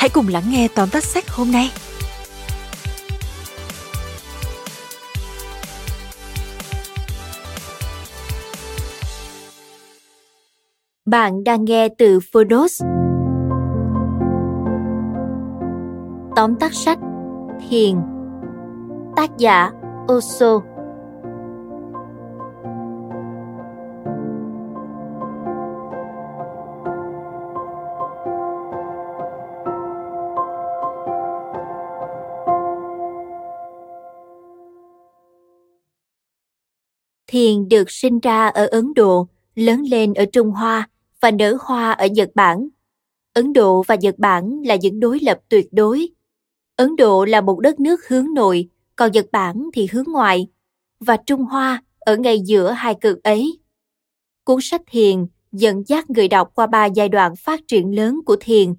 hãy cùng lắng nghe tóm tắt sách hôm nay. Bạn đang nghe từ Phonos. Tóm tắt sách, Thiền Tác giả Osho Thiền được sinh ra ở Ấn Độ, lớn lên ở Trung Hoa và nở hoa ở Nhật Bản. Ấn Độ và Nhật Bản là những đối lập tuyệt đối. Ấn Độ là một đất nước hướng nội, còn Nhật Bản thì hướng ngoại, và Trung Hoa ở ngay giữa hai cực ấy. Cuốn sách thiền dẫn dắt người đọc qua ba giai đoạn phát triển lớn của thiền,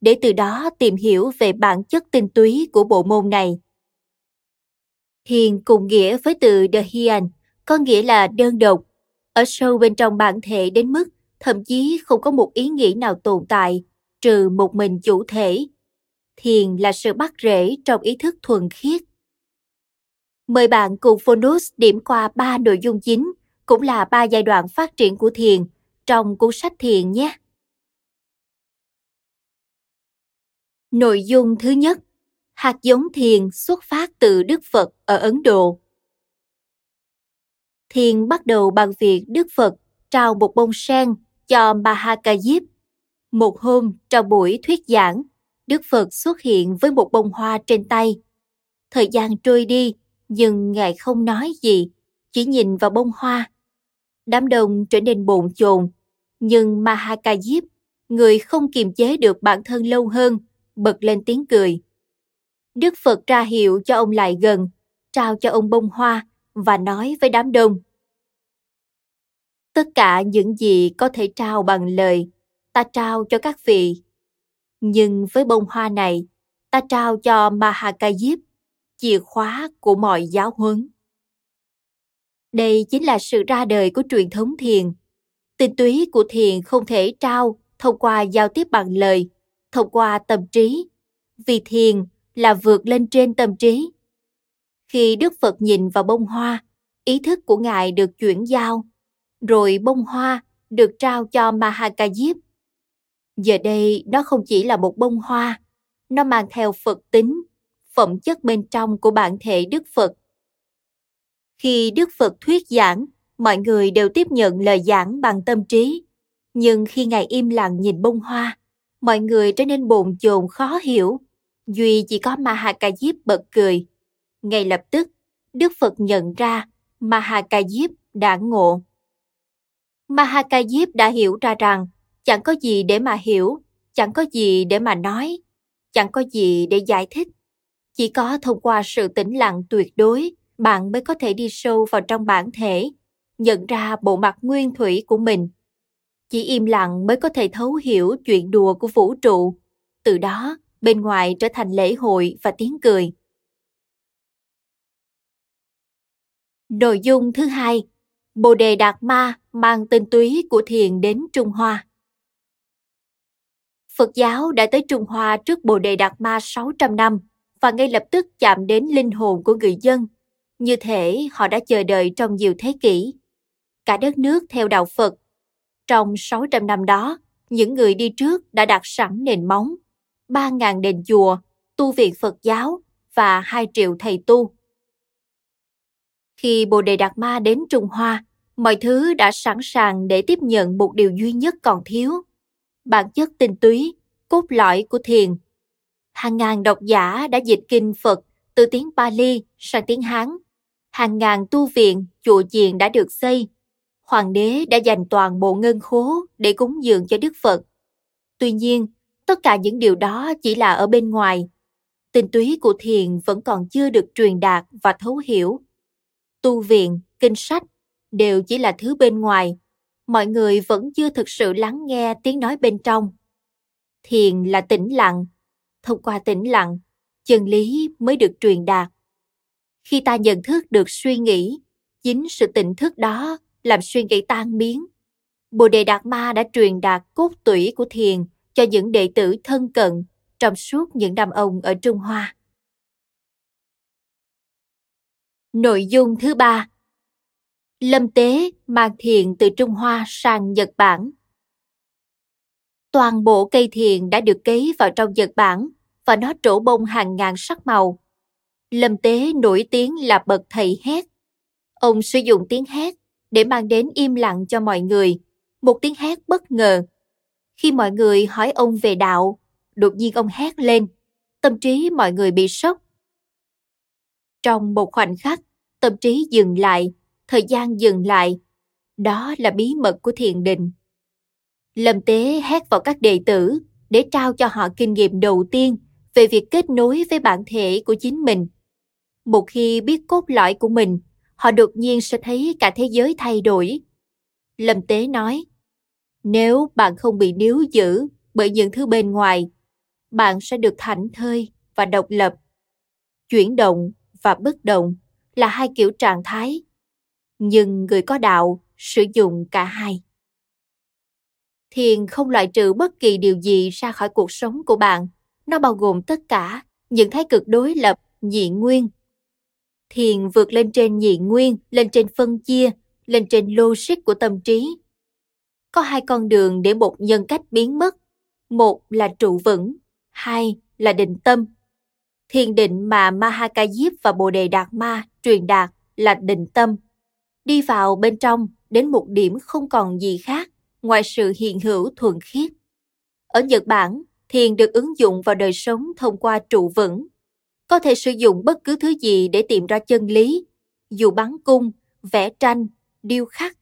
để từ đó tìm hiểu về bản chất tinh túy của bộ môn này. Thiền cùng nghĩa với từ The Hien, có nghĩa là đơn độc, ở sâu bên trong bản thể đến mức thậm chí không có một ý nghĩ nào tồn tại, trừ một mình chủ thể. Thiền là sự bắt rễ trong ý thức thuần khiết. Mời bạn cùng Phonus điểm qua ba nội dung chính, cũng là ba giai đoạn phát triển của thiền trong cuốn sách thiền nhé. Nội dung thứ nhất, hạt giống thiền xuất phát từ Đức Phật ở Ấn Độ. Thiền bắt đầu bằng việc Đức Phật trao một bông sen cho Mahakayip. Một hôm trong buổi thuyết giảng, Đức Phật xuất hiện với một bông hoa trên tay. Thời gian trôi đi, nhưng Ngài không nói gì, chỉ nhìn vào bông hoa. Đám đông trở nên bồn chồn, nhưng Mahakayip, người không kiềm chế được bản thân lâu hơn, bật lên tiếng cười. Đức Phật ra hiệu cho ông lại gần, trao cho ông bông hoa và nói với đám đông. Tất cả những gì có thể trao bằng lời, ta trao cho các vị. Nhưng với bông hoa này, ta trao cho Mahakayip, chìa khóa của mọi giáo huấn. Đây chính là sự ra đời của truyền thống thiền. Tinh túy của thiền không thể trao thông qua giao tiếp bằng lời, thông qua tâm trí, vì thiền là vượt lên trên tâm trí. Khi Đức Phật nhìn vào bông hoa, ý thức của Ngài được chuyển giao, rồi bông hoa được trao cho Mahakajip. Giờ đây nó không chỉ là một bông hoa, nó mang theo Phật tính, phẩm chất bên trong của bản thể Đức Phật. Khi Đức Phật thuyết giảng, mọi người đều tiếp nhận lời giảng bằng tâm trí. Nhưng khi Ngài im lặng nhìn bông hoa, mọi người trở nên bồn chồn khó hiểu. Duy chỉ có Mahakajip bật cười. Ngay lập tức, Đức Phật nhận ra Mahakayip đã ngộ. Mahakayip đã hiểu ra rằng chẳng có gì để mà hiểu, chẳng có gì để mà nói, chẳng có gì để giải thích. Chỉ có thông qua sự tĩnh lặng tuyệt đối, bạn mới có thể đi sâu vào trong bản thể, nhận ra bộ mặt nguyên thủy của mình. Chỉ im lặng mới có thể thấu hiểu chuyện đùa của vũ trụ. Từ đó, bên ngoài trở thành lễ hội và tiếng cười. Nội dung thứ hai, Bồ đề Đạt Ma mang tinh túy của thiền đến Trung Hoa. Phật giáo đã tới Trung Hoa trước Bồ đề Đạt Ma 600 năm và ngay lập tức chạm đến linh hồn của người dân. Như thể họ đã chờ đợi trong nhiều thế kỷ. Cả đất nước theo đạo Phật. Trong 600 năm đó, những người đi trước đã đặt sẵn nền móng, 3.000 đền chùa, tu viện Phật giáo và 2 triệu thầy tu. Khi Bồ Đề Đạt Ma đến Trung Hoa, mọi thứ đã sẵn sàng để tiếp nhận một điều duy nhất còn thiếu. Bản chất tinh túy, cốt lõi của thiền. Hàng ngàn độc giả đã dịch kinh Phật từ tiếng Pali sang tiếng Hán. Hàng ngàn tu viện, chùa chiền đã được xây. Hoàng đế đã dành toàn bộ ngân khố để cúng dường cho Đức Phật. Tuy nhiên, tất cả những điều đó chỉ là ở bên ngoài. Tinh túy của thiền vẫn còn chưa được truyền đạt và thấu hiểu. Tu viện, kinh sách đều chỉ là thứ bên ngoài. Mọi người vẫn chưa thực sự lắng nghe tiếng nói bên trong. Thiền là tĩnh lặng. Thông qua tĩnh lặng, chân lý mới được truyền đạt. Khi ta nhận thức được suy nghĩ, chính sự tỉnh thức đó làm suy nghĩ tan biến. Bồ Đề Đạt Ma đã truyền đạt cốt tủy của thiền cho những đệ tử thân cận trong suốt những năm ông ở Trung Hoa. Nội dung thứ ba Lâm Tế mang thiền từ Trung Hoa sang Nhật Bản. Toàn bộ cây thiền đã được cấy vào trong Nhật Bản và nó trổ bông hàng ngàn sắc màu. Lâm Tế nổi tiếng là bậc thầy hét. Ông sử dụng tiếng hét để mang đến im lặng cho mọi người, một tiếng hét bất ngờ. Khi mọi người hỏi ông về đạo, đột nhiên ông hét lên, tâm trí mọi người bị sốc. Trong một khoảnh khắc, tâm trí dừng lại, thời gian dừng lại. Đó là bí mật của thiền định. Lâm Tế hét vào các đệ tử để trao cho họ kinh nghiệm đầu tiên về việc kết nối với bản thể của chính mình. Một khi biết cốt lõi của mình, họ đột nhiên sẽ thấy cả thế giới thay đổi. Lâm Tế nói, nếu bạn không bị níu giữ bởi những thứ bên ngoài, bạn sẽ được thảnh thơi và độc lập. Chuyển động và bất động là hai kiểu trạng thái, nhưng người có đạo sử dụng cả hai. Thiền không loại trừ bất kỳ điều gì ra khỏi cuộc sống của bạn. Nó bao gồm tất cả những thái cực đối lập, nhị nguyên. Thiền vượt lên trên nhị nguyên, lên trên phân chia, lên trên logic của tâm trí. Có hai con đường để một nhân cách biến mất. Một là trụ vững, hai là định tâm. Thiền định mà Mahakayip và Bồ Đề Đạt Ma truyền đạt là định tâm. Đi vào bên trong đến một điểm không còn gì khác ngoài sự hiện hữu thuần khiết. Ở Nhật Bản, thiền được ứng dụng vào đời sống thông qua trụ vững. Có thể sử dụng bất cứ thứ gì để tìm ra chân lý, dù bắn cung, vẽ tranh, điêu khắc.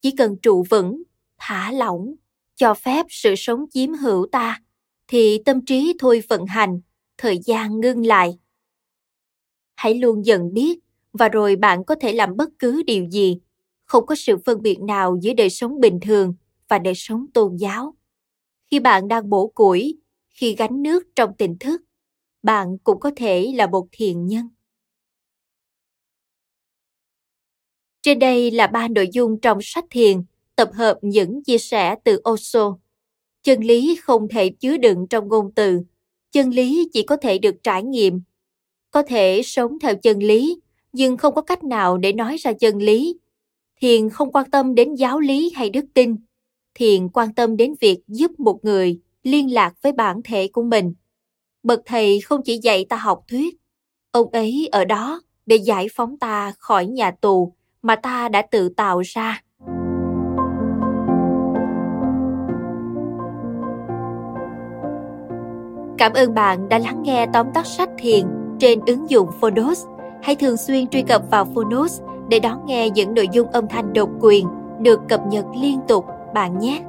Chỉ cần trụ vững, thả lỏng, cho phép sự sống chiếm hữu ta, thì tâm trí thôi vận hành, thời gian ngưng lại. Hãy luôn dần biết và rồi bạn có thể làm bất cứ điều gì. Không có sự phân biệt nào giữa đời sống bình thường và đời sống tôn giáo. Khi bạn đang bổ củi, khi gánh nước trong tỉnh thức, bạn cũng có thể là một thiền nhân. Trên đây là ba nội dung trong sách thiền, tập hợp những chia sẻ từ Osho. Chân lý không thể chứa đựng trong ngôn từ, chân lý chỉ có thể được trải nghiệm. Có thể sống theo chân lý, nhưng không có cách nào để nói ra chân lý. Thiền không quan tâm đến giáo lý hay đức tin, thiền quan tâm đến việc giúp một người liên lạc với bản thể của mình. Bậc thầy không chỉ dạy ta học thuyết, ông ấy ở đó để giải phóng ta khỏi nhà tù mà ta đã tự tạo ra. Cảm ơn bạn đã lắng nghe tóm tắt sách thiền trên ứng dụng Phonos. Hãy thường xuyên truy cập vào Phonos để đón nghe những nội dung âm thanh độc quyền được cập nhật liên tục, bạn nhé.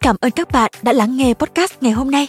Cảm ơn các bạn đã lắng nghe podcast ngày hôm nay.